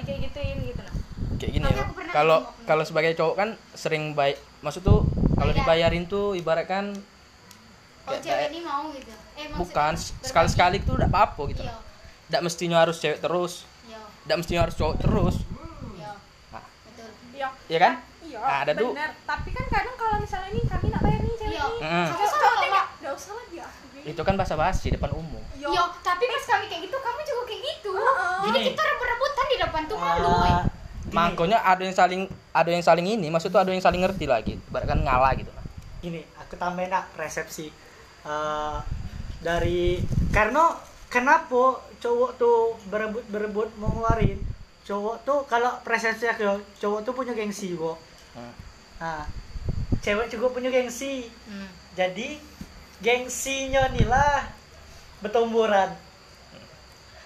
kayak gituin gitu nah kayak gini Tapi ya aku pernah kalau kalau sebagai cowok kan sering baik maksud tuh kalau Bayar. dibayarin tuh ibaratkan oh kayak- cewek ini mau gitu. Eh bukan sekali sekali tuh udah apa-apa gitu iya. Tidak mestinya harus cewek terus. Iya. Tidak mestinya harus cowok terus. Iya. Nah. betul. Iya. Ya kan? Iya Nah, ada tuh- tapi kan kadang kalau misalnya nih kami nak bayar nih Iya. Mm. usah lah dia itu kan bahasa basi depan umum iya Iya, tapi pas kami kayak gitu, kamu juga kayak gitu. Heeh. Jadi kita rebut-rebutan di depan tuh malu. Ah, eh. gini, makanya ada yang saling ada yang saling ini maksud tuh ada yang saling ngerti lagi ibaratkan ngalah gitu gini aku tambahin nak resepsi Eh, dari karena kenapa cowok tuh berebut berebut mau ngeluarin cowok tuh kalau persepsi aku cowok tuh punya gengsi kok Hmm. nah cewek juga punya gengsi Hmm. jadi gengsinya inilah bertumburan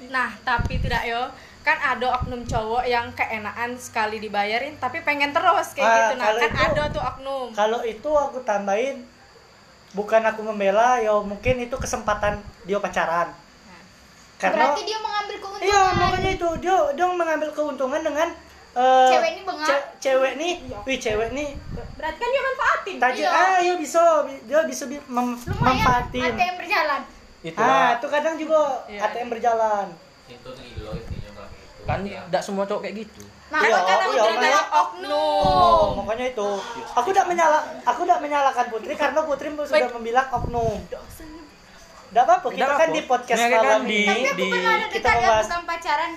Nah, tapi tidak yo. Kan ada oknum cowok yang keenaan sekali dibayarin tapi pengen terus kayak Ah, gitu. Nah, kan itu- ada tuh oknum. kalau itu aku tambahin bukan aku membela ya mungkin itu kesempatan dia pacaran karena Berarti dia mengambil keuntungan. iya makanya itu dia dia mengambil keuntungan dengan eh, Cewek ini bengak. ce- cewek nih Iya. wih cewek nih Berarti kan dia manfaatin. tajir Iya. ah iya bisa dia bisa bi- mem- Lumayan manfaatin ATM berjalan. itu ah itu kadang juga Iya. ATM berjalan itu lilo intinya kalau gitu kan Ya. tidak semua cowok kayak gitu Nah, Iya, kan aku iya, cerita makanya- oknum. oh makanya itu aku tidak menyala aku tidak menyalahkan putri karena putri sudah membilang oknum tidak apa-apa kita Tidak kan di podcast kan malam di- ini Tapi aku di- pernah ada kita membahas- bukan pacaran.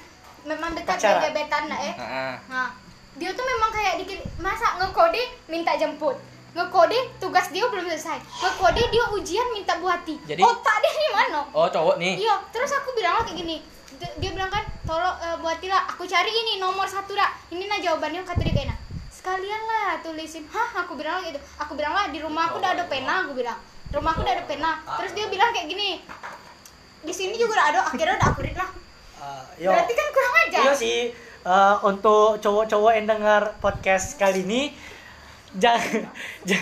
Memang dekat Pacaran. gebetan nah eh. Nah, Nah, dia tuh memang kayak dikit masa ngekode minta jemput. Ngekode tugas dia belum selesai. Ngekode dia ujian minta buati. Jadi- Otak dia di mana? oh cowok nih Iya, terus aku bilang lah kayak gini. Dia bilang kan, tolong eh, buatilah. Aku cari ini nomor satu dah. Ini nah jawabannya kata dia kayak nah. Sekalian lah tulisin. Hah, aku bilang gitu. Aku bilang lah di rumah aku udah ada pena. Aku bilang. Rumah aku udah ada pena. Terus dia bilang kayak gini. Di sini juga udah ada. Akhirnya udah aku read lah. Ah, yo. Berarti kan kurang. Iya. sih eh, untuk cowok-cowok yang dengar podcast kali ini jangan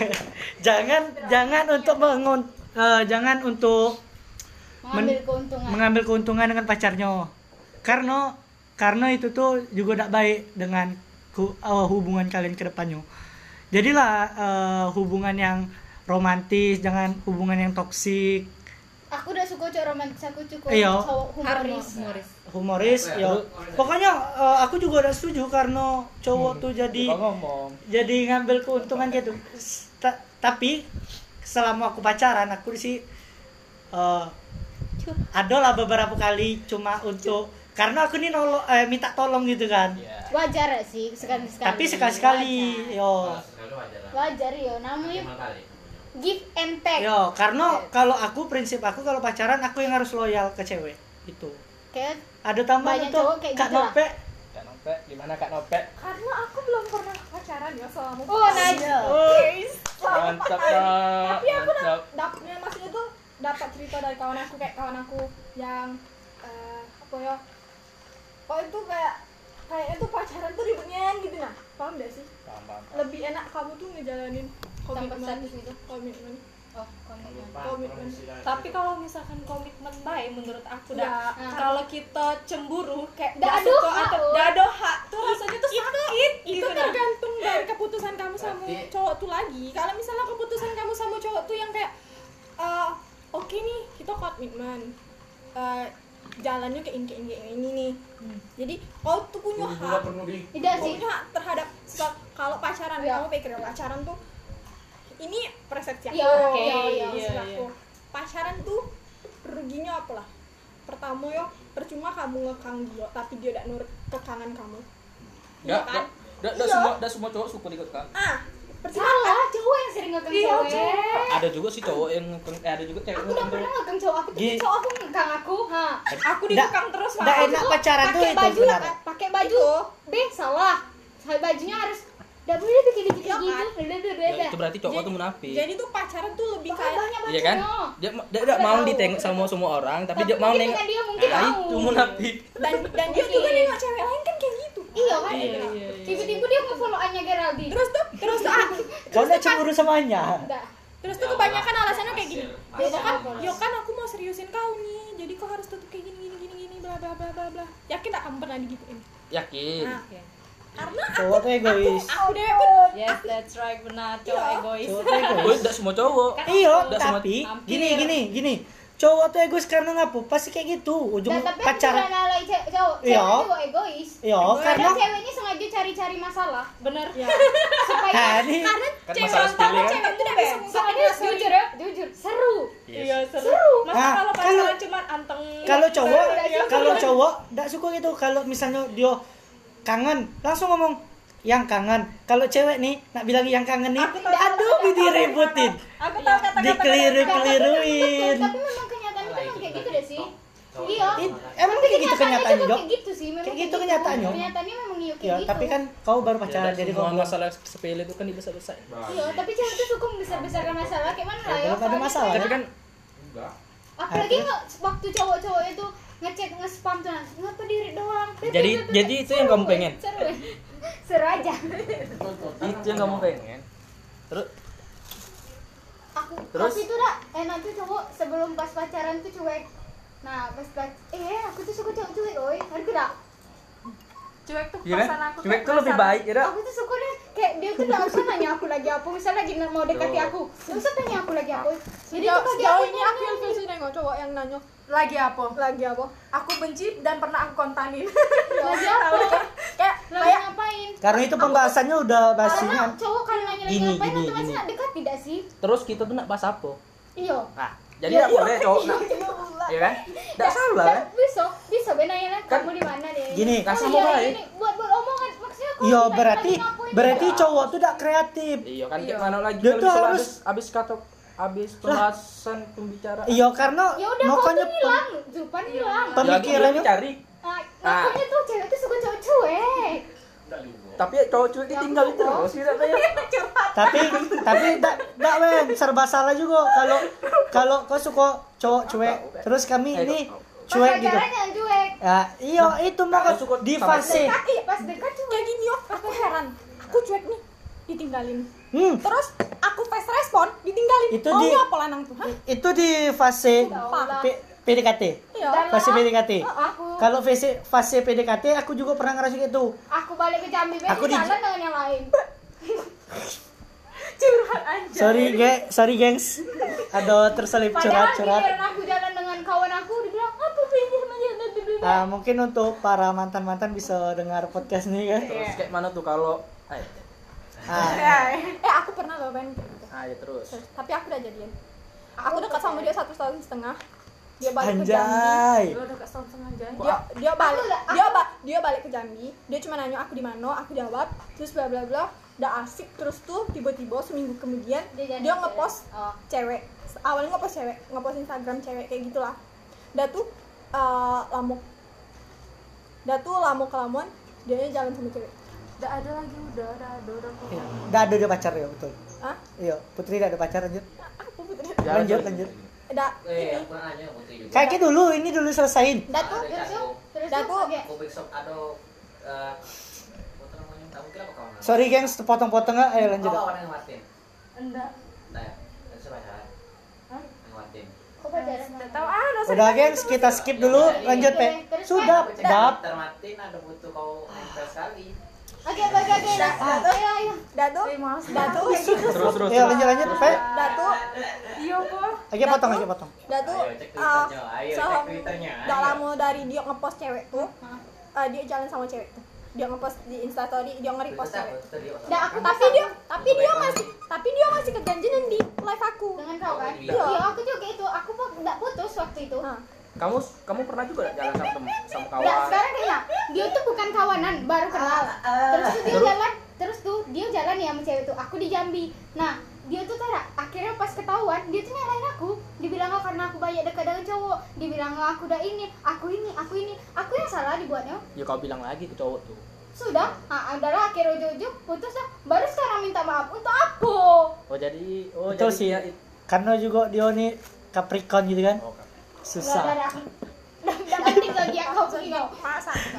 jangan jangan untuk mengun eh, jangan untuk Mengambil men- keuntungan. mengambil keuntungan dengan pacarnya. Karena karena itu tuh juga tidak baik dengan ku- eh, hubungan kalian ke depannya. Jadilah eh, hubungan yang romantis jangan hubungan yang toksik Aku udah suka cowok romantis, aku cukup Iya. cowok humoris. humoris. humoris ya? pokoknya eh, aku juga udah setuju karena cowok tuh jadi ngomong. jadi ngambil keuntungan gitu. Ta- tapi selama aku pacaran aku sih eh ada lah beberapa kali cuma untuk karena aku nih nolong eh, minta tolong gitu kan. Ya Wajar sih sekali-sekali. tapi sekali sekali Wajar. yo. Nah, sekali wajar lah. Wajar yo, namanya give and take. yo karena kalau aku prinsip aku kalau pacaran aku yang harus loyal ke cewek itu Kayak ada tambahan kayak kak gitu lah. nope kak nope gimana kak nope Karena aku belum pernah pacaran ya selama Oh. Guys, selama mantap. Tapi aku dapetnya maksudnya tuh dapat cerita dari kawan aku kayak kawan aku yang eh, apa ya? Oh itu kayak kayaknya tuh pacaran tuh ribetnya gitu nah. Paham gak sih? Paham, paham, paham. Lebih enak kamu tuh ngejalanin Status gitu. komitmen oh, komitmen. komitmen tapi kalau misalkan komitmen baik menurut aku Ya, dah ah. kalau kita cemburu kayak ada suka hak, atau oh. hak tuh rasanya tuh sakit itu gitu nah. tergantung dari keputusan kamu sama Berarti- cowok tuh lagi kalau misalnya keputusan kamu sama cowok tuh yang kayak eh, oke nih kita komitmen Eh, jalannya kayak ini kayak ini, kayak ini nih jadi kau tuh punya hak Tidak sih. punya hak terhadap kalau pacaran Iya. kamu pikir pacaran tuh ini persepsi aku Iya, oke iya, iya, maksud iya, aku. pacaran tuh ruginya apa lah pertama yo percuma kamu ngekang dia tapi dia tidak nurut kekangan kamu iya kan nggak Iya. semua, semua cowok suka ikut kan. ah percuma Salah, cowok yang sering ngekang Iya, cewek. cowok. Ada juga sih cowok yang ngekeng- eh, ada juga cewek Aku yang udah pernah ngekang cowok aku, tapi cowok aku ngekang aku. Ha. aku dikekang terus nggak Mak. enak Aku pacaran tuh pakai itu baju sebenarnya. pakai baju B salah. Saya bajunya harus Gak boleh bikin dikit Iya gitu. kan? Beda Ya, beda. itu berarti cowok Jadi- tuh munafik. jadi tuh pacaran tuh lebih kayak banyak Iya kan? Dia dia mau ditengok sama semua orang, tapi dia mau nengok. dia mungkin Nah, mau. itu munafik. dan dan dia juga nengok cewek lain kan kayak gitu Iya kan? Iya, iya, iya. Tiba-tiba dia mau follow Anya Geraldine. terus tuh terus tuh ah, Kau udah cemburu samanya. Enggak. terus tuh kebanyakan alasannya kayak gini Beda kan yo kan aku mau seriusin kau nih jadi kau harus tutup kayak gini gini gini gini bla bla bla bla bla yakin tak kamu pernah digituin Yakin. Nah, karena cowok tuh egois aku deh pun Yes, that's right, benar. Cowok Iya. egois. cowok tuh Oh, egois tidak semua cowok. iya Nggak semua- tapi hampir. gini gini gini cowok tuh egois karena ngapa pasti kayak gitu ujung Nah, tapi aku alay ce- cowok, Iya. cewek juga egois. iya Karena ceweknya sengaja cari-cari masalah Bener. ya supaya Tadi karena Kan cewek masalah kan. cewek tuh udah bisa ngungkapin soalnya jujur ya, jujur seru. Iya, seru. Masa Nah, kalau kalau- pacaran cuma anteng kalau cowok Iya. kalau cowok tidak suka gitu kalau misalnya dia kangen langsung ngomong yang kangen kalau cewek nih nak bilang yang kangen nih Aku tahu aduh Aku tahu kata-kata dikeliru Tapi keliruin tapi memang kenyataannya memang kayak gitu deh sih. Iya. emang Tapi kayak gitu kenyataannya dok kayak gitu sih, memang Kayak gitu kenyataannya. Kenyataannya memang iya kayak ya gitu. tapi kan kau baru pacaran jadi kau masalah sepele itu kan dibesar-besar. Iya, tapi cewek tuh suka membesar-besarkan masalah kayak mana Ya, lah ya. belum ada masalah. Tapi kan Enggak. apalagi waktu cowok-cowok itu ngecek nge-spam tuh ngapa diri doang Jadi- jadi itu yang kamu pengen? seru ya. seru aja itu yang kamu pengen. Terus aku Terus? itu dah eh nanti cowok sebelum pas pacaran tuh cuek nah pas pac eh aku tuh suka cowok cuek oi ngerti dah Cuek tuh Iya kan? perasaan aku. Cuek tuh lebih baik ya, aku tuh suka deh kayak dia tuh nggak usah nanya aku lagi apa misalnya lagi mau dekati aku nggak usah tanya aku lagi apa jadi Sejauh, tuh aku ini aku yang sih nengok cowok yang nanya. Lagi apa? lagi apa? Aku benci dan pernah aku kontanin. lagi apa? kayak lagi kayak ngapain? Karena itu pembahasannya udah basinya cowok kalau nanya lagi ngapain gini, otomatis gini. nak dekat tidak sih? Terus kita tuh nak bahas apa? iya. Nah, jadi tidak boleh cowok nak. Iya kan? Tidak salah kan? bisa bisa benanya Kan- kamu di mana deh Gini. oh, Kasih iya, mau baik. buat buat omongan maksudnya iya berarti ngapain, berarti cowok tuh tidak kreatif Iya kan Iya. kayak mana lagi Dia kalau tuh harus- habis kata habis pembahasan pembicaraan. iya karena ya udah kau tuh hilang Zulpan hilang Pem- Ya, pemikirannya- cari. Ah, makanya tuh cewek tuh suka cowok cuek. Tapi cowok cuek ditinggal Ya, terus tidak kayak tapi tapi tidak tidak wen serba salah juga kalau kalau kau suka cowok cuek terus kami Eh, ini cuek gitu. cuek. Ya iya itu maka Kau suka di fase. Iya, pas dekat cuek. Kayak gini yo aku heran. Aku cuek nih ditinggalin. Hmm, terus aku fast respon ditinggalin. Itu maunya di- apa lanang tuh Hah? itu di fase PDKT iya. Fase PDKT aku. Kalau fase fase PDKT aku juga pernah ngerasain itu. Aku balik ke Jambi Aku aku di- jalan dengan yang lain. Curhat aja. sorry ge sorry gengs. Ada terselip padahal curhat-curhat aku jalan dengan kawan aku dibilang apa pinjam aja dulu Ah, mungkin untuk para mantan-mantan bisa dengar podcast ini kan? Terus kayak mana tuh kalau eh ah, eh aku pernah loh Ben. Ah ya terus. Terus, tapi aku udah jadian. Aku dekat sama dia satu tahun setengah dia balik ke Jambi. Anjay. Lu udah setengah aja. dia dia balik Aku dia ba dia balik ke Jambi. Dia cuma nanya aku di mana aku jawab. Terus bla bla bla. Udah asik terus tuh tiba-tiba seminggu kemudian Dia dia, ngepost oh. cewek. Awalnya ngepost cewek ngepost Instagram cewek kayak gitulah. Dah tuh eh, lamuk. Dah tuh lamuk kelamuan dia jalan sama cewek. Udah ada lagi udah, udah ada udah. Iya. Udah. Ada dia pacar ya betul. Ah iya putri udah ada pacar lanjut. Apa putri? Lanjut lanjut. Dah Eh, ini gitu dulu ini dulu selesain. Besok ada eh sorry gengs potong-potong aja ayo lanjut. Oh, yang Martin. Enggak. Nah, ya. Tahu. Ah, udah gengs kita skip dulu. Lanjut pe. Sudah dap. Twitter Martin ada butuh kau sekali. Oke oke oke Eh, maaf. dah tuh kayak gitu Terus terus. Ayo lanjut lanjut. Pe. Dah tuh Iya kok. aja potong aja potong. Dah tuh Ayo cek ah, Twitternya. Ayo cek selama- Twitternya. Gak lama dari dia ngepost cewek tuh eh, dia jalan sama cewek tuh. Dia ngepost di instastory dia nge-repost cewek. Dah aku tapi dia tapi dia masih tapi dia masih kejanjian di live aku. Dengan kau kan? Iya. iya aku juga itu. Aku nggak putus waktu itu. Nah, Kamu kamu pernah juga nggak jalan sama temen sama Nggak, kawan? sekarang kayaknya dia tuh bukan kawanan, baru kenal. Terus tuh dia Terus? jalan, terus tuh dia jalan ya sama cewek tuh. Aku di Jambi. Nah, dia tuh tara, akhirnya pas ketahuan, dia tuh nyalain aku. Dibilang oh, karena aku banyak dekat dengan cowok. Dibilang oh, aku udah ini, aku ini, aku ini. Aku yang salah dibuatnya. Ya kau bilang lagi ke cowok tuh. Sudah, nah, adalah akhir ujung-ujung putus lah. Baru sekarang minta maaf untuk apa? Oh jadi oh Betul jadi sih. dia it- karena juga dia nih Capricorn gitu kan Oh. Nggak susah.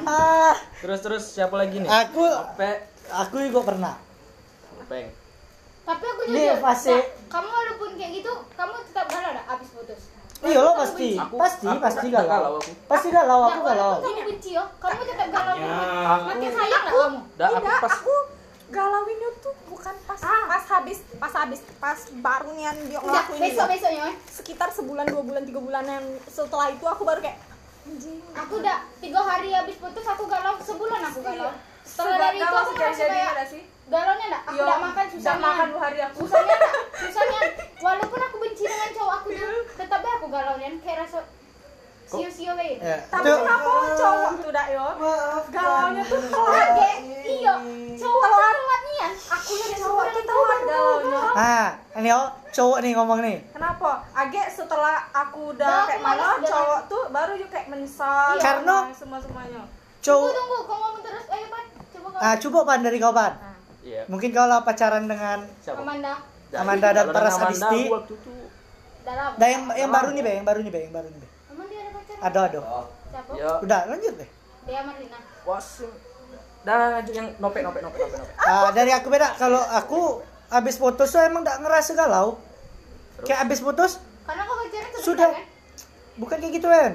Ah Terus terus siapa lagi nih? aku Pe, aku juga pernah. Peng. Tapi aku jujur, fase- nah, kamu walaupun kayak gitu, kamu tetap galau dah abis putus. iya lo pasti. Aku- pasti aku pasti nggak galau. galau aku. pasti galau aku galau. kamu benci yo kamu tetap galau. Ya, makin aku- sayang nggak kamu? Dah, aku Tidak, pas aku galauinnya tuh bukan pas pas habis pas habis pas baru nian dia ngelakuin besok besoknya sekitar sebulan dua bulan tiga bulanan setelah itu aku baru kayak anjing aku udah tiga hari habis putus aku galau sebulan aku galau. Setelah dari itu aku sejadi-jadi kayak sih? galaunya enggak? Aku Iya, enggak makan susahnya makan dua hari aku. susahnya enggak susahnya walaupun aku benci dengan cowok aku tuh tetap aja aku galau Nian. kayak rasa sio-sio bae ya. Tapi kenapa cowok tuh dak yo. Galaunya tuh kaget iya cowok tuh telat nian aku yang cowok tuh telat galaunya ah ini oh cowok nih ngomong nih. Kenapa? Agak setelah aku udah Udah, kayak mana cowok tuh baru juga kayak menyesal Iya. Karena- semua semuanya tunggu cowok tunggu kau ngomong terus. Ayo pan. Coba kau. Ah coba pan dari kau pan. Iya. mungkin kau lah pacaran dengan Siapa? Amanda. Amanda dan Kalau para Amanda, sadisti. aku waktu itu dalam. Nah, yang yang baru nih be yang baru nih be yang baru nih be ada pacar ada ya. Udah lanjut deh. Dia Marlina was dah lanjut yang nopek nopek nopek nopek nopek. Ah, dari aku beda. Kalau aku habis putus tuh emang gak ngerasa galau. Kayak habis putus karena kau pacaran sebentar Sudah. kan? Bukan kayak gitu kan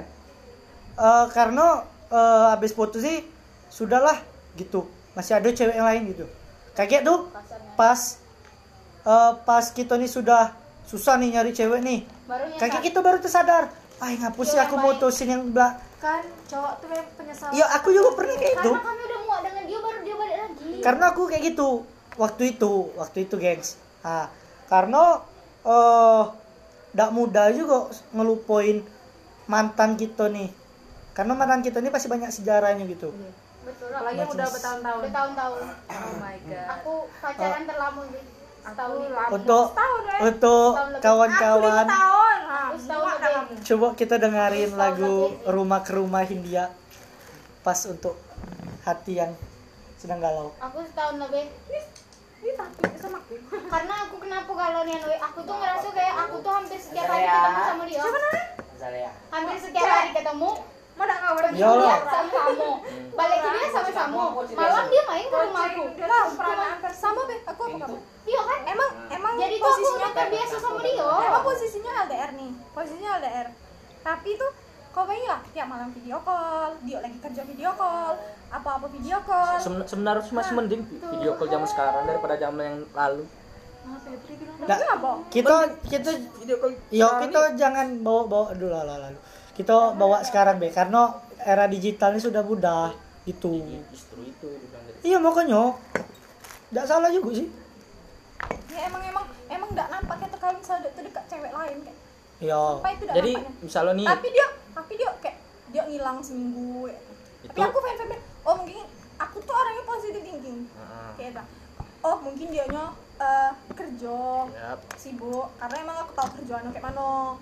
Eh, karena eh, habis putus sih sudahlah gitu. Masih ada cewek yang lain gitu. Kaget tuh? Pas eh, pas kita nih sudah susah nih nyari cewek nih. Baru kayak gitu baru tersadar ah ngapus sih aku yang lain. mutusin yang belak kan cowok tuh memang penyesal. Iya aku juga pernah kayak gitu. karena kami udah muak dengan dia baru dia balik lagi. Karena aku kayak gitu. Waktu itu waktu itu gengs. Ah karena eh dak mudah juga ngelupoin mantan kita nih. Karena mantan kita ini pasti banyak sejarahnya gitu. Betul. Apalagi yang udah bertahun-tahun. Udah tahun-tahun oh my god. Aku pacaran terlama sih setahun untuk setahun untuk kawan-kawan ah coba kita dengerin lagu lebih. rumah ke rumah Hindia pas untuk hati yang sedang galau aku setahun lebih ini tapi sama aku karena aku kenapa kalau nih aku tuh ngerasa kayak aku tuh hampir setiap hari ketemu sama dia Zalea. hampir setiap hari ketemu mau dak kau Ya Dia Allah. sama kamu balik ke dia sama kamu malam dia main ke rumahku lah sama be aku apa kamu iya kan? Emang emang jadi tuh aku posisinya udah terbiasa sama dia emang posisinya LDR nih? Posisinya LDR tapi tuh kau bayangin lah tiap malam video call dia lagi kerja video call apa-apa video call. Seben- sebenarnya sih masih mending video call zaman sekarang daripada zaman yang lalu. Nggak, Tapi apa? kita kita video call Yo, kita jangan bawa bawa dulu lah lah, lalu. Kita bawa sekarang be, karena era digital ini sudah mudah itu. justru itu dari Iya makanya, tidak salah juga sih. Ya emang emang emang nggak nampaknya tuh kalau misalnya dia tuh dekat cewek lain kayak Iya. apa itu jadi nampaknya misalnya nih tapi dia tapi dia kayak dia ngilang seminggu ya. tapi aku fan fan oh mungkin aku tuh orangnya positive thinking Heeh. kayak bilang, oh mungkin dia nya eh, kerja Yap. sibuk karena emang aku tahu kerjaannya kayak mana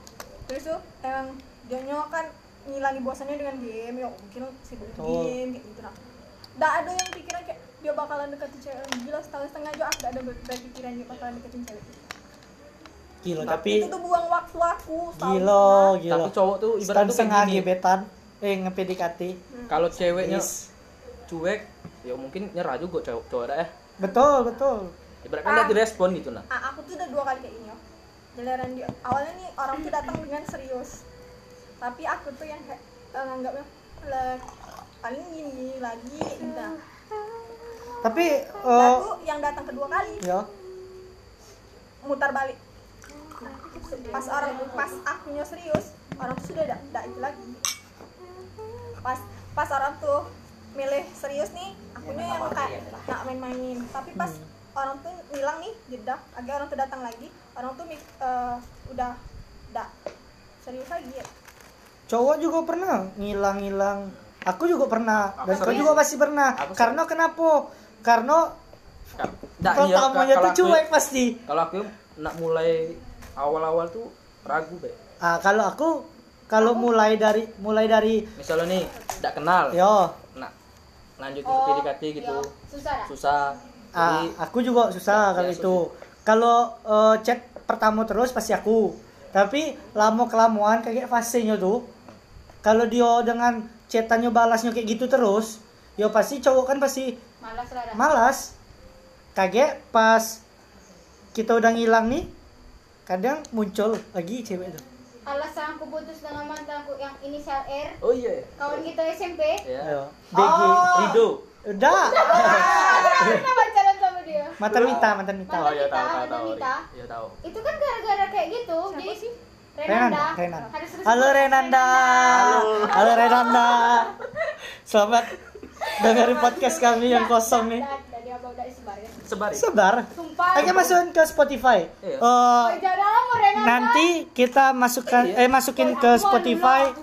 terus tuh emang dia nya kan ngilangi bosannya dengan game ya mungkin sibuk Betul. game kayak gitu nah nggak ada yang pikiran kayak dia bakalan deketin cewek gila setahun setengah aja aku nggak ada ber- berpikiran dia bakalan deketin cewek Gila, Tapi- tapi itu tuh buang waktu aku gila, gila. tapi cowok tuh Setahun tuh setengah gebetan, eh nge-PDKT. kalau ceweknya Yes. cuek ya mungkin nyerah juga cowok cowok ada eh Betul, betul. ibaratnya nggak direspon gitu nah ah, aku tuh udah dua kali kayak gini ya jalanan dia awalnya nih orang tuh datang dengan serius tapi aku tuh yang kayak eh, nganggapnya lah paling gini lagi kayak gitu nah. Tapi eh tuh yang datang kedua kali ya, mutar balik pas orang pas akunya serius orang tuh sudah tidak tidak itu lagi pas pas orang tuh milih serius nih akunya yang kayak nak main-mainin tapi pas orang tuh hilang nih jeda agak orang tuh datang lagi orang tuh eh, udah tidak serius lagi ya cowok juga pernah ngilang-ngilang. Aku juga pernah, dan kau juga pasti pernah. Aku sering. Karena kenapa? Karena iya, pertamanya kalau tuh aku- cuek pasti. kalau aku nak mulai awal-awal tuh ragu be Ah, kalau aku kalau mulai dari mulai dari misalnya nih tidak kenal yo, nak lanjut Oh, untuk PDKT gitu iya. susah dah susah ah, jadi aku juga susah Ya, kalau ya, itu. Kalau eh, chat pertama terus pasti aku. Tapi lama kelamaan kayak fasenya tuh. Kalau dia dengan chatannya balasnya kayak gitu terus, yo pasti cowok kan pasti malas lah malas. Kaget pas kita udah ngilang nih, kadang muncul lagi cewek tuh. alasan aku putus dengan mantanku yang inisial R Oh iya. kawan kita SMP Ya. Ayo. BG. Rido. Udah. aku pernah pacaran sama dia Mantan Mita, mantan Mita. Oh iya tahu tahu. Mita. Iya tahu. itu kan gara-gara kayak gitu jadi sih Renanda, Renanda. Halo Renanda. Halo Renanda. Selamat dengerin podcast kami yang kosong nih. Sebar. ya? Sebar. sumpah Ayo masukin ke Spotify. Iya. Renanda nanti kita masukkan eh masukin ke Spotify.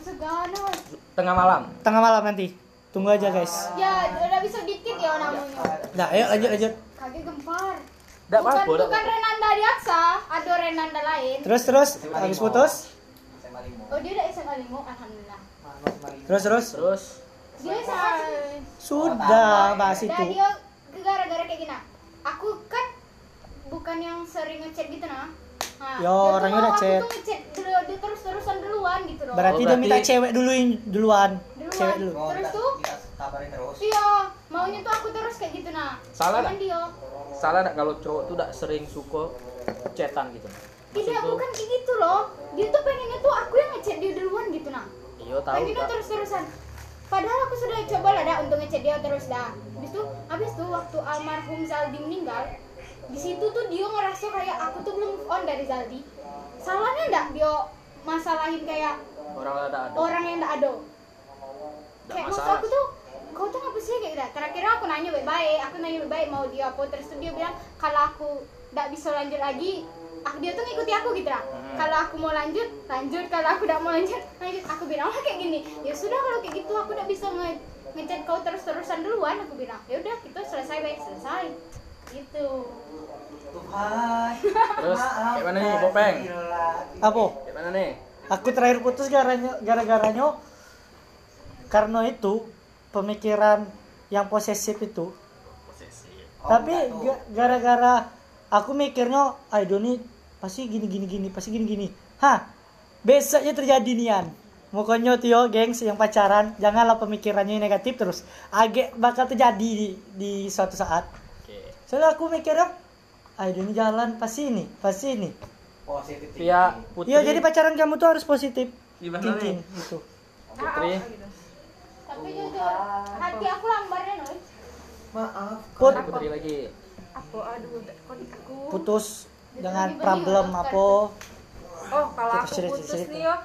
Tengah malam. tengah malam nanti. Tunggu aja guys. ya udah bisa dikit ya namanya Nah, ayo lanjut lanjut. kaki gempar bukan nggak bukan apa-apa. Renanda Diaksa ada Renanda lain Terus terus habis putus. Oh dia udah SMA limo alhamdulillah Terus terus. Terus dia Sudah bahas Udah, itu. dia gara-gara kayak gini aku kan bukan yang sering ngechat gitu nah Nah, Yo, orangnya udah aku chat. tuh ngechat dulu, dia terus-terusan duluan gitu loh. Berarti Oh, dia minta berarti- cewek dulu duluan. Duluan. Cewek dulu. Oh, Terus kita- tuh? kabarin terus. Iya, maunya tuh aku terus kayak gitu nah. Salah Cuman nggak? dia. salah enggak kalau cowok tuh enggak sering suka chatan gitu. Tidak, Maksud tuh, bukan kayak gitu loh. Dia tuh pengennya tuh aku yang ngechat dia duluan gitu nah. Iya tahu. Pengennya terus-terusan. Padahal aku sudah coba lah dah untuk ngechat dia terus dah. Habis itu, habis itu waktu almarhum Zaldi meninggal, di situ tuh dia ngerasa kayak aku tuh belum move on dari Zaldi. Salahnya enggak dia masalahin kayak Orang ada ada. orang yang enggak ada. Kayak maksud masalah. aku tuh kau tuh ngapa sih kayak gitu terakhir aku nanya baik-baik aku nanya baik-baik mau dia apa terus tuh dia bilang kalau aku nggak bisa lanjut lagi aku dia tuh ngikuti aku gitu lah Hmm. kalau aku mau lanjut lanjut kalau aku tidak mau lanjut lanjut aku bilang lah kayak gini ya sudah kalau kayak gitu aku udah bisa nge ngechat kau terus-terusan duluan aku bilang ya udah kita selesai baik selesai gitu Tuhan. Terus kayak mana nih, Bopeng? Apa? Kayak mana nih? Aku terakhir putus gara-garanya gara-garanya karena itu pemikiran yang posesif itu. Oh, Tapi gara-gara aku mikirnya, ayo nih pasti gini gini gini, pasti gini gini. Hah, besoknya terjadi nian. Pokoknya Tio, gengs yang pacaran, janganlah pemikirannya yang negatif terus. Agak bakal terjadi di, di suatu saat. Oke. Soalnya aku mikirnya, ayo ini jalan pasti ini, pasti ini. Positif. Putri. Iya, jadi pacaran kamu tuh harus positif Gimana thinking nih? gitu. Putri. tapi jujur hati aku lambarnya noy Maaf. Put, Putri lagi. Apa aduh kok aku. putus dengan problem apa? Oh, kalau aku putus nih yo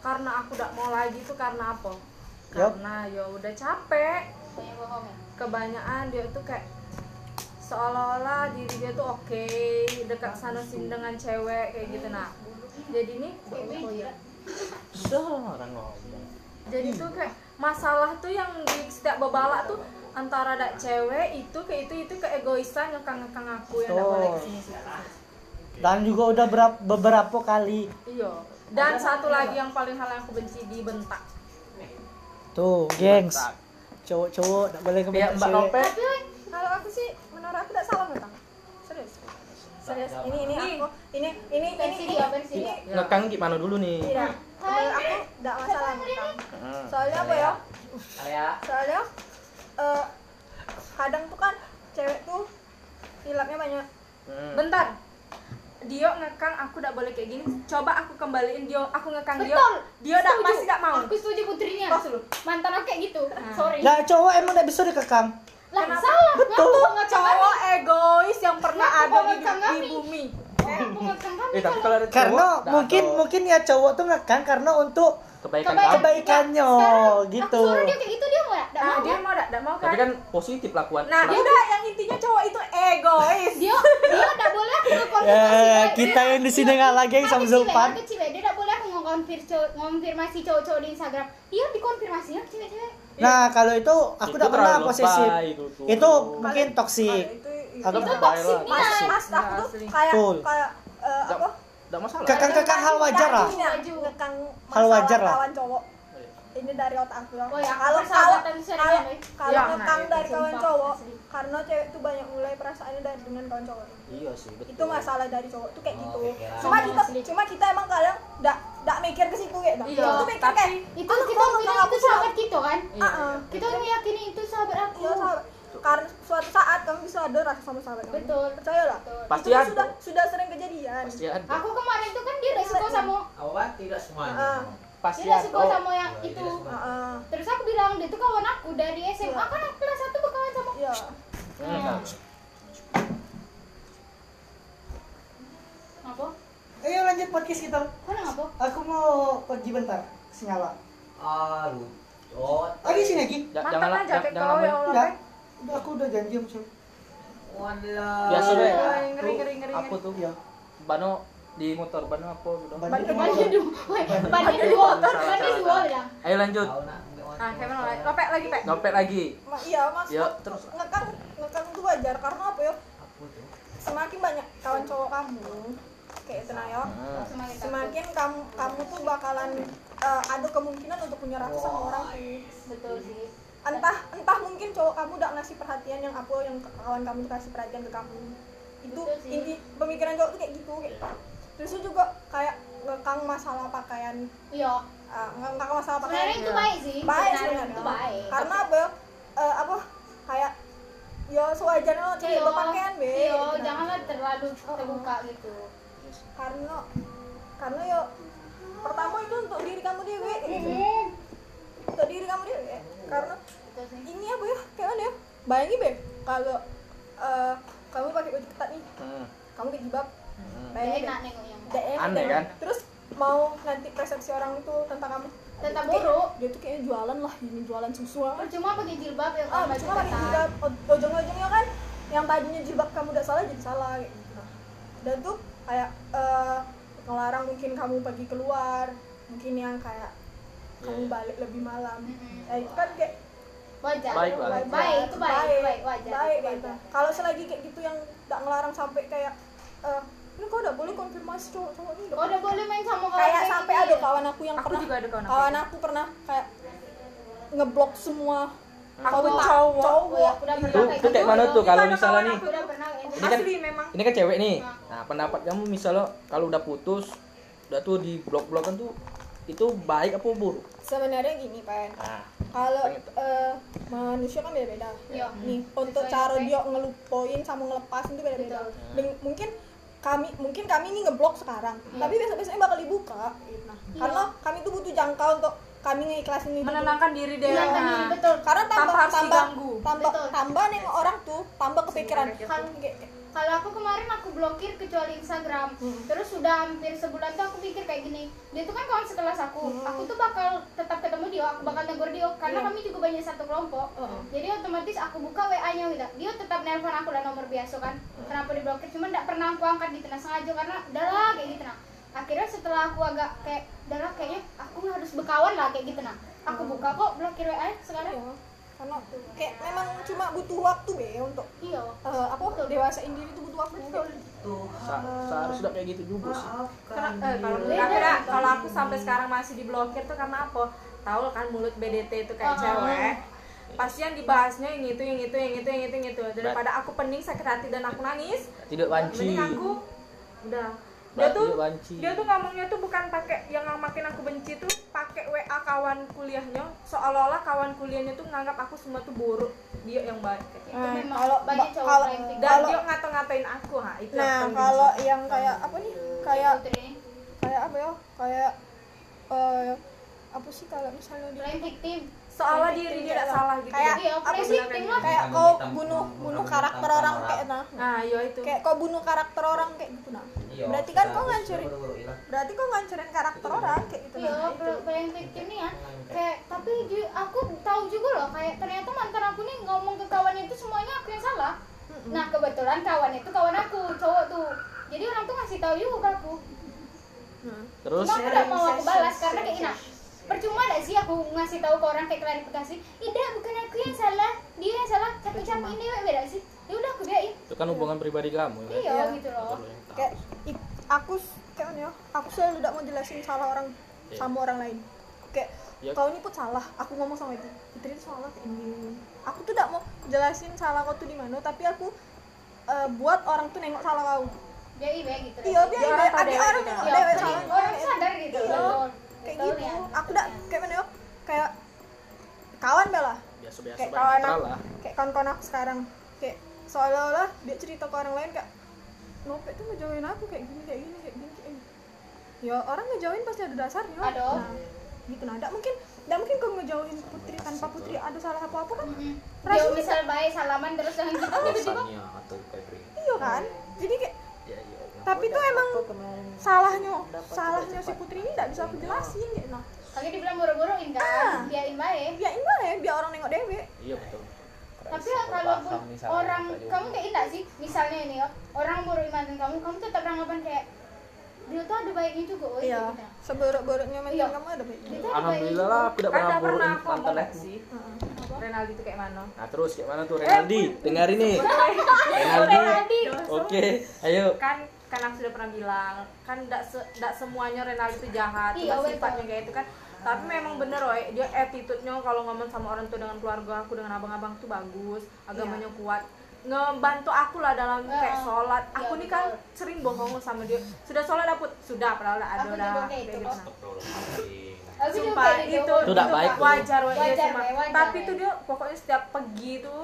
karena aku tidak mau lagi tuh karena apa? Karena ya udah capek. ya Kebanyakan dia tuh kayak seolah-olah diri dia tuh oke dekat sana sini dengan cewek kayak gitu nah. Jadi nih Seorang ngomong. jadi tuh kayak masalah tuh yang di setiap bebalak tuh antara ada cewek itu kayak itu itu keegoisan ngekang-ngekang aku yang tidak boleh ke sini sini. Dan juga udah berapa, beberapa kali Iya. Dan satu lagi yang paling hal yang aku benci dibentak. tuh, gengs. Cowok-cowok tak boleh Ya kebanyakan Mbak cewek. Nope. tapi kalau aku sih menurut aku tidak salah nggak serius serius ini ini aku ini ini ini ini dia versi dia Ngekang gimana dulu nih? tidak menurut aku tidak masalah tentang Hmm. soalnya apa ya soalnya eh, kadang tuh kan cewek tuh hilangnya banyak Hmm. Bentar. Dio ngekang aku tidak boleh kayak gini. Coba aku kembaliin Dio, aku ngekang Dio. betul Dio tidak pasti tidak mau. aku setuju putrinya Tos dulu. mantan aku kayak gitu Nah. sorry Lah cowok emang gak bisa dikekang. lah Kenapa? salah Betul. Ngaku Cowok egois yang pernah Ngaku ada di, di bumi. mengekang kami Eh tapi kalau cowok, Karena mungkin mungkin ya cowok tuh ngekang karena untuk kebaikan Kebaikan. kamu. kebaikannya Sekarang gitu. aku suruh dia kayak gitu dia mau ya Nggak Nah, mau dia kan? mau kan? Tapi kan positif lakuan. Nah, udah yang intinya cowok itu egois. dia dia nggak boleh aku ngekonfirmasi Eh, kita yang di sini ngalah geng sama Zulfan. dia nggak boleh aku ngonfirmasi cowok-cowok di Instagram dia dikonfirmasinya ke cewek-cewek Nah, kalau itu aku Itu udah pernah posesif. itu. Itu mungkin toksik. itu itu lah. nih mas aku tuh Asli. kayak kayak eh, apa nggak masalah. Kekang-kekang hal wajar lah. Ngekang Hal wajar lah. kawan cowok ini dari otak aku ya. Oh ya, kalau kalau kalau kalau Ya, ngekang nah, dari kawan cowok karena cewek tuh banyak mulai perasaannya dari dengan kawan cowok Iya sih, betul. itu masalah dari cowok tuh kayak Oh, gitu cuma Sama kita cuma kita emang kadang ndak ndak mikir ke situ kayak Iya, itu mikir kayak itu "Aduh, kita bilang itu aku sih?" sahabat kita kan Iya. Ah, ah. kita meyakini itu sahabat aku Iya, sahabat. Karena suatu saat kamu bisa ada rasa sama sahabat kamu Betul. percayalah. Pasti itu kan ada. sudah sudah sering kejadian pasti ada aku kemarin tuh kan dia udah suka sama Awal tidak semuanya. Ah. pasti dia udah suka oh, sama yang Oh, itu tidak semua. Ah, ah. terus aku bilang dia tuh kawan aku dari SMA Iya. kan aku kelas satu berkawan sama iya hmm. apa Ayo lanjut podcast kita. kau nang apa Aku mau pergi bentar. Sinyala. Ah, lu. Oh, di sini lagi. Jangan jangan, jaket jangan ya Udah. Pak. Aku udah janji sama cewek. Walah. biasa deh. Ngeri, ngeri, ngeri, ngeri, aku tuh Iya. Bano di motor Bano apa udah? Ban- Ban- bannya dua woi, bannya dua bannya dua bilang ayo lanjut. Ah Lek? lopek lagi pek ngopek lagi. Ma- iya mas Ya, terus. ngekang ngekang itu wajar karena apa ya semakin banyak kawan cowok kamu kayak itu nah ya semakin kamu kamu tuh bakalan eh, ada kemungkinan untuk punya rasa sama orang tuh betul sih entah entah mungkin cowok kamu udah ngasih perhatian yang apa yang kawan kamu tuh kasih perhatian ke kamu. Itu inti pemikiran cowok tuh kayak gitu kayak terus juga kayak ngekang masalah pakaian. Iya. Ah, ngekang masalah pakaian. Sebenarnya itu baik sih. Baik sebenarnya itu baik. Karena apa? Eh, apa? Kayak ya sewajarnya lo Iya, berpakaian be. Iya gitu. janganlah terlalu terbuka gitu. Karena karena ya pertama itu untuk diri kamu dewe gitu. Hmm, untuk diri kamu dewe karena ini apa ya? Kayak mana ya? Bayangin be kalau eh, kamu pakai baju ketat nih. Hmm. kamu kayak jilbab Hmm. Bayangin enak Aneh, deh. kan? terus mau nanti persepsi orang itu tentang kamu. Kayak, buruk. dia tuh kayaknya jualan lah ini jualan susu ah percuma pakai jilbab ya ah kan baju cuma pakai ketat. jilbab O- ujung-ujungnya kan yang tadinya jilbab kamu udah salah jadi salah kayak gitu. Dan tuh kayak eh, ngelarang mungkin kamu pergi keluar. Mungkin yang kayak kamu balik lebih malam. Ya itu kan kayak wajar. Baik lah. wajar. baik itu baik itu baik. wajar baik itu gitu. kalau selagi kayak gitu yang tak ngelarang sampai kayak eh ini kok udah boleh konfirmasi cowok cowok ini kau udah boleh. main sama kawan kayak sampai ada kawan aku yang Aku pernah juga ada kawan aku. kawan aku pernah kayak ngeblok semua Aku kawan cowok. Oh, ya, aku udah itu pernah itu kayak mana tuh kalau misalnya nih? aku udah pernah kayak gitu. Ini kan- ini kan cewek nih. Nah pendapat kamu misalnya kalau udah putus udah tuh di blok blokan tuh itu baik apa buruk? Sebenarnya gini pen nah kalau eh, manusia kan beda-beda. Iya. nih untuk Sesuai cara dia ngelupain sama ngelepasin itu beda-beda. Dan mungkin kami mungkin kami ini ngeblok sekarang Iya. tapi besok besoknya bakal dibuka. Nah, Iya. karena kami tuh butuh jangka untuk kami ngikhlasin itu. Menenangkan diri deh. Iya, kan, Nah. betul karena tambah tambah tambah Betul. tambah nengok orang tuh tambah kepikiran. Kan- kalau aku kemarin aku blokir kecuali Instagram. Hmm. terus sudah hampir sebulan tuh aku pikir kayak gini. Dia tuh kan kawan sekelas aku. Hmm. aku tuh bakal tetap ketemu dia aku bakal negur dia karena Iya. kami juga banyak satu kelompok. Heeh. jadi otomatis aku buka wa nya gitu dia tetap nelpon aku lah nomor biasa kan. Kenapa diblokir cuma tidak pernah aku angkat di tengah sengaja karena udah lah kayak gitu nah. Akhirnya setelah aku agak kayak udah lah kayaknya aku harus berkawan lah kayak gitu nah. Aku buka kok blokir wa sekarang. Iya. Karena kayak memang cuma butuh waktu be untuk iya eh, apa dewasain diri itu butuh waktu sa- seharusnya udah kayak gitu juga sih Kena- eh, kalau ya, kalau aku sampai sekarang masih diblokir tuh karena apa? Tahu kan mulut BDT itu kayak Oh. cewek. Pasti yang dibahasnya yang itu, yang itu, yang itu, yang itu, yang itu. Daripada aku pening, sakit hati dan aku nangis, tidak banci mending aku udah. Dia tuh banci. dia tuh ngomongnya tuh bukan pakai yang makin aku benci tuh pakai WA kawan kuliahnya seolah-olah kawan kuliahnya tuh nganggap aku semua tuh buruk dia yang baik. Itu Eh, memang kalau- banyak ba- cowok kalau- yang dan Kalau- dia ngata-ngatain aku ha itu nah kalau benci. yang kayak apa nih? Kayak deh. kayak apa ya? Kayak eh apa sih kalau misalnya dia Blame victim diri gitu, dia tidak salah gitu. kayak Iya, apa sih? kayak kau bunuh bunuh karakter orang. orang kayak nah. Nah iya itu. Kayak kau bunuh karakter orang kayak gitu nah. Iya, berarti kan kau ngancurin berarti kau ngancurin karakter orang kayak gitu Iya, nah. itu. blame victim nih ya. Kayak tapi aku tahu juga loh kayak ternyata mantan aku nih ngomong ke kawan itu semuanya aku yang salah. Nah, kebetulan kawan itu kawan aku, cowok tuh. Jadi orang tuh ngasih tahu juga ke aku. terus Cuma aku gak mau aku balas karena kayak gini. Percuma gak sih aku ngasih tahu ke orang kayak klarifikasi? Tidak, bukan aku yang salah. Dia yang salah. Capek-capek ini beda sih. Ya udah aku biarin. itu kan hubungan pribadi kamu ya Iya, Iya. gitu loh. Kayak aku kayak mana ya aku selalu tidak mau jelasin salah orang Iya. sama orang lain kayak Ya. kau ini pun salah aku ngomong sama itu Fitri itu salah kayak ini aku tuh tidak mau jelasin salah kau tuh di mana tapi aku eh, buat orang tuh nengok salah kau Biarin ya gitu. iya biar Biar ada orang nengok Iya, salah orang sadar gitu. Iya. Kayak Betul gitu. ya. aku tidak kayak mana ya kayak kawan bela biasa-biasa kayak baik kawan aku lah. Kayak kawan-kawan aku sekarang. Kayak seolah-olah dia cerita ke orang lain kayak Nopet tuh ngejauhin aku kayak gini kayak gini kayak gini kayak gini. Ya orang ngejauhin pasti ada dasarnya. Ada. nah, gitu. Nah tidak mungkin tidak mungkin kau ngejauhin putri tanpa putri. ada salah apa apa kan? Dia misal baik salaman terus. Yang gitu tiba-tiba iya kan? Jadi kayak tapi tuh emang salahnya salahnya si putri ini tidak bisa aku jelasin gitu. Nah lagi dibilang buru-buruin Ah. kan biarin baik biarin ya biar orang nengok dewe iya betul. Tapi kalaupun orang kamu kayak enggak sih? Misalnya ini ya orang baru mantan kamu kamu tetap beranggapan kayak dia tuh ada baiknya juga oh iya. gitu. seburuk-buruknya Iya. mantan kamu ada baiknya alhamdulillah lah aku tidak pernah ngomong mantan aku. sih. Heeh. Renaldi itu kayak mana? Nah terus kayak mana tuh? Renaldi dengar ini. Renaldi oke ayo. Kan kan aku sudah pernah bilang kan tidak se, ndak semuanya Renaldi itu jahat Iya, cuma sifatnya kayak itu kan. Tapi memang bener woy dia attitude-nya kalau ngomong sama orang tua dengan keluarga aku dengan abang-abang tuh bagus agamanya kuat. Ngebantu aku lah dalam kayak Iya. sholat. Iya, aku nih kan betul. sering bohong sama dia. Sudah sholat dapet sudah padahal ada Aku udah kayak kayak gitu, gitu. Nah. Sumpah, kayak gitu. itu Itu udah baik wajar woy, iya Wajar, cuma- Woy, wajar, tapi tuh dia pokoknya setiap pergi tuh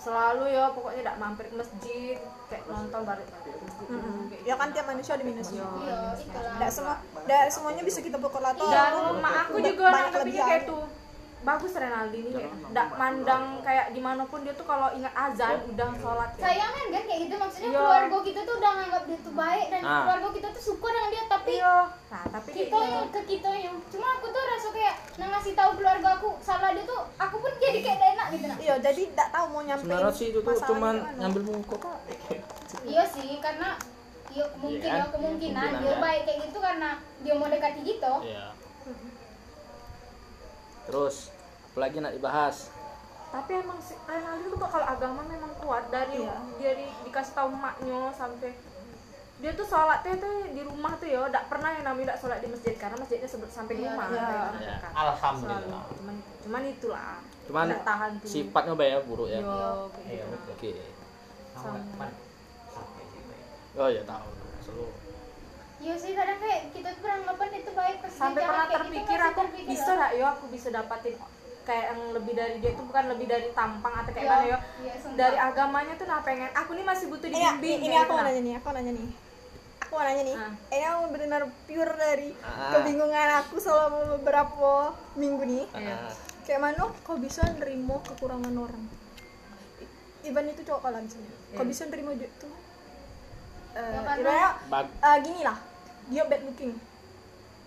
selalu ya pokoknya tidak mampir ke masjid kayak nonton balik kayak ya gitu. kan tiap manusia ada minusnya iya tidak semua tidak semuanya bisa kita pukul rata dan mak aku juga nangkepinnya kelebihan. kayak tuh bagus Renaldi ini kayak nggak mandang kayak di mana pun dia tuh kalau ingat azan udah sholat ya. sayang kan kan kayak gitu maksudnya Iya. keluarga kita tuh udah nganggap dia tuh baik dan Ah. keluarga kita tuh suka dengan dia tapi iya nah tapi kayak kita gitu. yang ke kita yang cuma aku tuh rasa kayak nah ngasih tahu keluarga aku salah dia tuh aku pun jadi kayak enak gitu nah iya jadi tidak tahu mau nyampein sebenarnya sih itu tuh cuman ngambil muka kak iya sih karena iya mungkin kan? ya kemungkinan Kemungkinan dia kan? baik kayak gitu karena dia mau dekati gitu iya terus apalagi nak dibahas tapi emang si Renaldi tuh kalau agama memang kuat dari Iya. dia di, dikasih tahu maknya sampai dia tuh sholatnya tuh di rumah tuh ya tidak pernah yang namanya tidak sholat di masjid karena masjidnya sebut sampai di Iya, rumah iya. Iya. dekat. Alhamdulillah. Selalu. cuman cuman itulah cuman tahan tuh sifatnya baik ya buruk ya Yo, Iya, gitu. oke Sama teman. Sih, oh ya tahu selalu iya sih kadang kayak kita tuh beranggapan itu baik pas sampai pernah gitu, terpikir aku terpikir bisa gak yo aku bisa dapatin kayak yang lebih dari dia itu bukan lebih dari tampang atau kayak Iya, mana yo iya, sumpah. dari agamanya tuh nah pengen aku nih masih butuh Iya, dibimbing ini kayak aku gitu, mau nah. nanya nih, aku nanya nih. Aku mau nanya nih. Ah. Ini aku benar pure dari Ah. kebingungan aku selama beberapa minggu nih. Iya. Ah, Kayak mana kau bisa nerima kekurangan orang? Iban itu cowok kalau misalnya. Kau Iya. bisa nerima dia tuh? Eh, Ya, karena- ibaratnya, bag- eh, gini lah. Dia bad looking.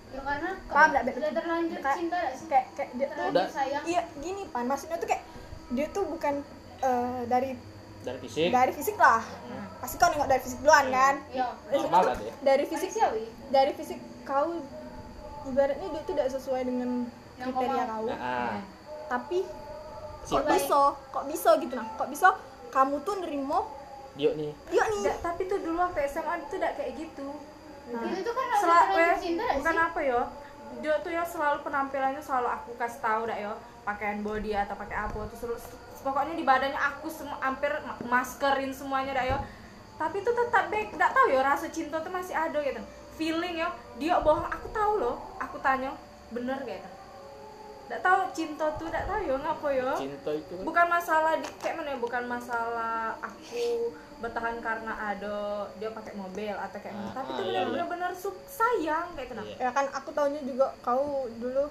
ya karena Paham nggak, Beb? udah terlanjur Kayak- cinta gak sih Kayak kayak dia tuh Udah. sayang Iya, gini pan. Maksudnya tuh kayak dia tuh bukan eh, dari dari fisik dari fisik lah. Pasti kau nengok dari fisik duluan kan? iya normal kan dia Dari fisik manusiawi dari fisik kau ibaratnya dia tuh tidak sesuai dengan Yang kriteria kau kau Nah, ah. tapi kok bisa kok bisa gitu nah kok bisa kamu tuh nerimo dia nih. Dia nih. Nggak, tapi tuh dulu waktu SMA itu tidak kayak gitu. Itu tuh kan selalu terlanjur cinta gak bukan sih? apa ya dia tuh ya selalu penampilannya selalu aku kasih tahu dah ya pakaian body atau pakai apa terus terus pokoknya di badannya aku semua hampir ma- maskerin semuanya dah ya tapi tuh tetap baik. Nggak tahu ya rasa cinta tuh masih ada gitu. Feeling ya dia bohong aku tahu loh. Aku tanya bener gitu nggak tahu cinta tuh nggak tahu ya ngapa ya? Cinta itu kan bukan masalah di kayak mana ya? Bukan masalah aku bertahan karena ada dia pakai mobil atau kayak mana. Ah, tapi ah, itu iya, benar benar sub sayang kayak nah Iya. ya kan aku tahunya juga kau dulu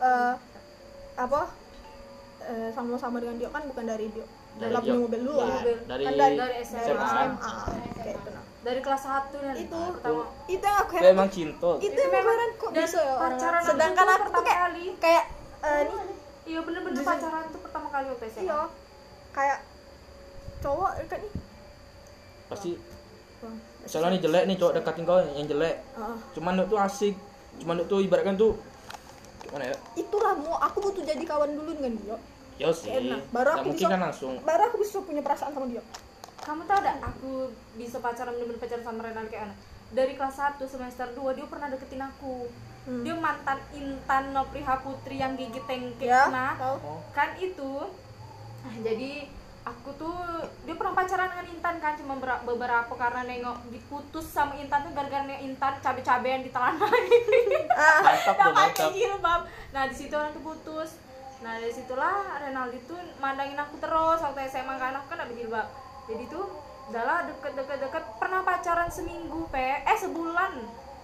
eh apa? Eh, sama-sama dengan dia kan bukan dari dia Dari dalam mobil dulu. Iya, kan dari kan dari, dari dari SMA. SMA, kayak itu dari kelas 1 nih itu pertama. itu yang aku heran emang cinta. itu Itu heran kok dan bisa ya orang pacaran sedangkan aku tuh kayak kali. kayak eh, nih iya bener-bener pacaran tuh pertama kali waktu SMA iya. Kayak cowok kan nih. Pasti. Misalnya nih jelek nih cowok dekatin kau yang jelek. Ah. cuman itu tuh asik. Cuman itu tuh ibaratkan tuh gimana ya? Itulah mau aku butuh jadi kawan dulu dengan dia? Ya sih. Baru aku bisa- kan langsung. baru aku bisa punya perasaan sama dia kamu tau gak aku bisa pacaran bener-bener pacaran sama Renan kayak mana dari kelas 1 semester 2 dia pernah deketin aku. Hmm. dia mantan Intan Nopriha Putri yang gigi tengkek ya nah tahu. Oh kan itu. Nah, jadi aku tuh dia pernah pacaran dengan Intan kan cuma ber- beberapa karena nengok diputus sama Intan tuh gara-gara nengok Intan cabe-cabean di telananya ah. Mantap tuh mantap. jilbab nah di situ orang tuh putus. Nah dari situlah Renaldi tuh mandangin aku terus waktu SMA kan. Aku kan gak berjilbab jadi tuh udahlah deket-deket-deket pernah pacaran seminggu pe eh sebulan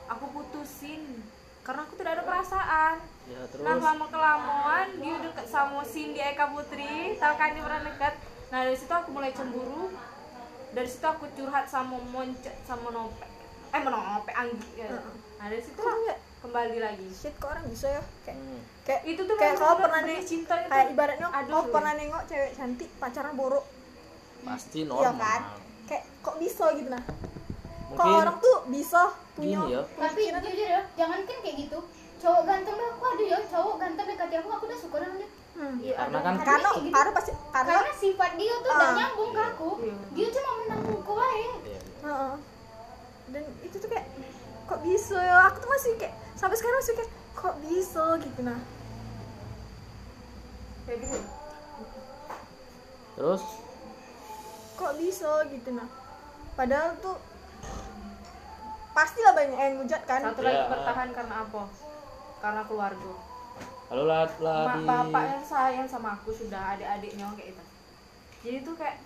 aku putusin karena aku tidak ada perasaan ya Nah terus lama kelamaan dia deket sama Cindy Eka Putri, tahu kan dia pernah deket. Nah dari situ aku mulai cemburu. Dari situ aku curhat sama Monce sama Nope. Eh Nope Anggi. Ya. Nah dari situ lah Kok kembali lagi. shit kok orang bisa ya kayak Hmm. kayak Itu tuh kayak kau pernah nih cinta itu. kayak ibaratnya kau pernah nengok cewek cantik pacaran borok pasti iya normal kan kayak kok bisa gitu nah mungkin orang tuh bisa punya gini ya tapi jujur ya jangan kan kayak gitu cowok ganteng dah aku ada ya cowok ganteng dekati aku aku udah suka dengan dia Hmm. Iya, Karena kan- karena gitu. karena pasti karena karena sifat dia tuh udah Ah. nyambung ke aku Iya. dia cuma menanggung ku aja Iya. Heeh. dan itu tuh kayak kok bisa ya aku tuh masih kayak sampai sekarang masih kayak kok bisa gitu nah Kayak gitu. terus kok bisa gitu nah. Padahal tuh pastilah banyak yang ngujat kan. Satu lagi Iya. bertahan karena apa? Karena keluarga. lalu lah, lah bapak yang sayang sama aku sudah adik-adiknya kayak itu. Jadi tuh kayak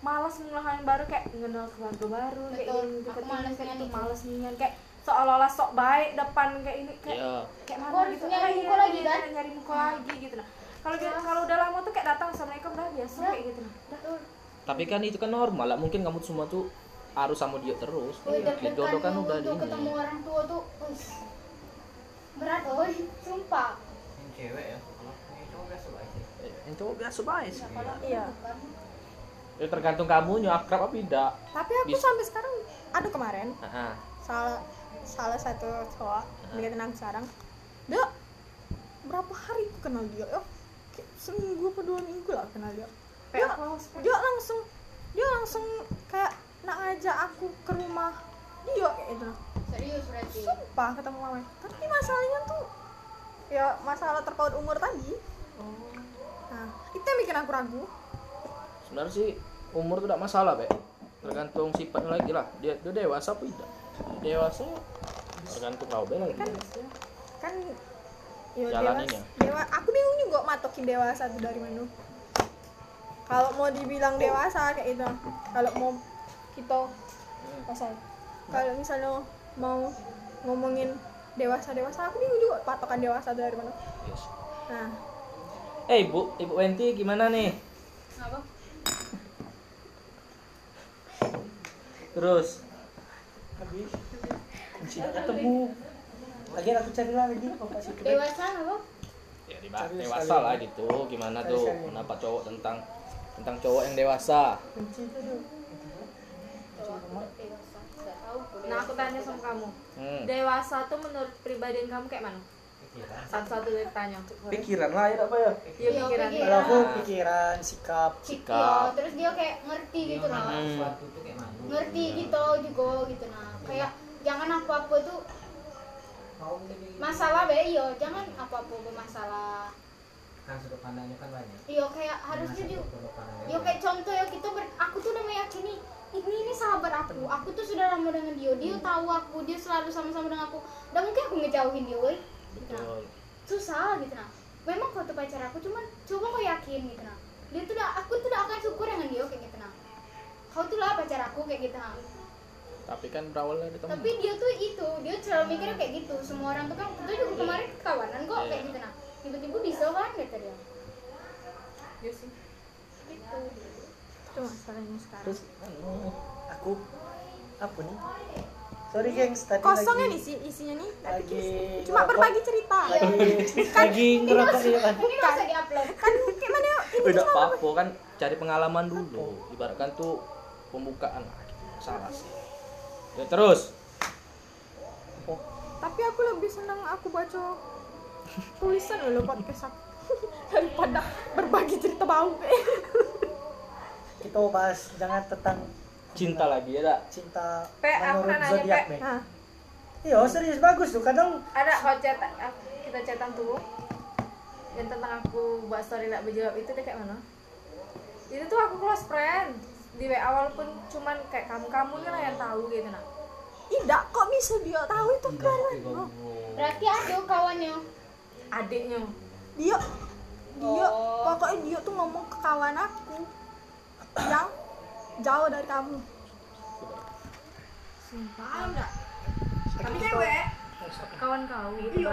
malas mengenal yang baru kayak mengenal keluarga baru kayak Betul, ini aku deketin malas kayak itu malas nian kayak seolah-olah sok baik depan kayak ini kayak ya kayak mana harus gitu. nyari Ah, muka iya, lagi, iya, kan? nyari muka lagi gitu nah. Kalau dia- kalau udah lama tuh kayak datang assalamualaikum udah biasa Ya. kayak gitu nah. Betul tapi kan itu kan normal lah mungkin kamu semua tuh harus sama dia terus. Wih, Di jodoh kan udah di ketemu orang tua tuh uish, berat oi sumpah. Yang cewek ya. Kalau yang cowok biasa baik sih. Eh, yang cowok biasa baik sih. kalau Iya. bukan ya tergantung kamu akrab apa tidak. Tapi aku Bis- sampai sekarang ada kemarin Nah, salah salah satu cowok deketin aku sekarang dia berapa hari aku kenal dia? Ya kayak seminggu apa dua minggu lah kenal dia dia, dia langsung dia langsung kayak nak ngajak aku ke rumah dia kayak gitu. Serius berarti? Sumpah ketemu mama tapi masalahnya tuh ya masalah terpaut umur tadi. Nah itu yang bikin aku ragu. Sebenarnya sih umur tuh tidak masalah be tergantung sifatnya lagi lah. Dia dia dewasa apa tidak? Dewasa tergantung kau be lagi kan ya Jalanin dewas, ya. dewa aku bingung juga matokin dewasa itu dari mana kalau mau dibilang dewasa kayak itu kalau mau kita pasal kalau misalnya mau ngomongin dewasa dewasa aku bingung juga patokan dewasa dari mana. Yes. nah. Eh ibu ibu Wenti gimana nih? Apa? Terus? Habis. Ketemu. Lagi aku cari lagi kok kasih ke dewasa apa? Ya dewasa lah gitu. Gimana tuh? pendapat cowok tentang tentang cowok yang dewasa. Kunci itu tuh. Cowok aku dewasa nggak tahu aku nah aku tanya sama kamu. Hmm. dewasa tuh menurut pribadian kamu kayak mana? Pikiran. satu-satu dari tanya. Pikiran lah ya apa ya? Iya Iya, pikiran. Kalau aku pikiran sikap. Sikap. ya, terus dia kayak ngerti gitu nah Hmm. ngerti gitu juga gitu nah kayak jangan apa-apa tuh masalah be iyo jangan apa-apa bermasalah Kan sudut pandangnya kan banyak. iyo kayak harusnya juga Yo kayak contoh ya kita ber, aku tuh udah meyakini ini ini sahabat aku. Aku tuh sudah lama dengan dia. Dia tahu aku, dia selalu sama-sama dengan aku. Dan mungkin aku ngejauhin dia, woi. Gitu nah. Susah gitu nah. Memang kau tuh pacar aku, cuman coba kau yakin gitu nah. Dia tuh dah, aku tuh udah akan syukur dengan dia kayak gitu nah. Kau tuh lah pacar aku kayak gitu nah. tapi kan berawal dari teman Tapi dia tuh itu, dia selalu mikirnya kayak gitu. Semua orang tuh kan, kita juga kemarin kawanan kok kayak Iya. gitu nah. Tiba-tiba bisa kan kata dia. Iya sih. Gitu. itu masalahnya sekarang terus anu, aku apa nih sorry gengs tadi kosongnya lagi, nih sih isinya nih lagi cuma ngerokok. berbagi cerita lagi lagi ngerokok ya kan Ini nggak usah diupload. kan kayak mana ya, ini udah apa-apa kan cari pengalaman dulu ibaratkan tuh pembukaan lah gitu. salah sih ya terus tapi aku lebih senang aku baca tulisan loh podcast aku. Daripada berbagi cerita bau kita bahas jangan tentang cinta lagi ya tak? Cinta Pe, aku menurut zodiak nih iya serius bagus tuh kadang ada kau chat aku- kita chatan tuh yang tentang aku buat story lah berjawab itu dia kayak mana? Itu tuh aku close friend. Di WA walaupun cuman kayak kamu kamu lah yang tahu gitu nah tidak kok bisa dia tahu itu keren loh Berarti ada kawannya. Adiknya. Dia dia Oh. pokoknya dia tuh ngomong ke kawan aku yang jauh dari kamu. Paham nggak tapi cewek kawan kau. Iya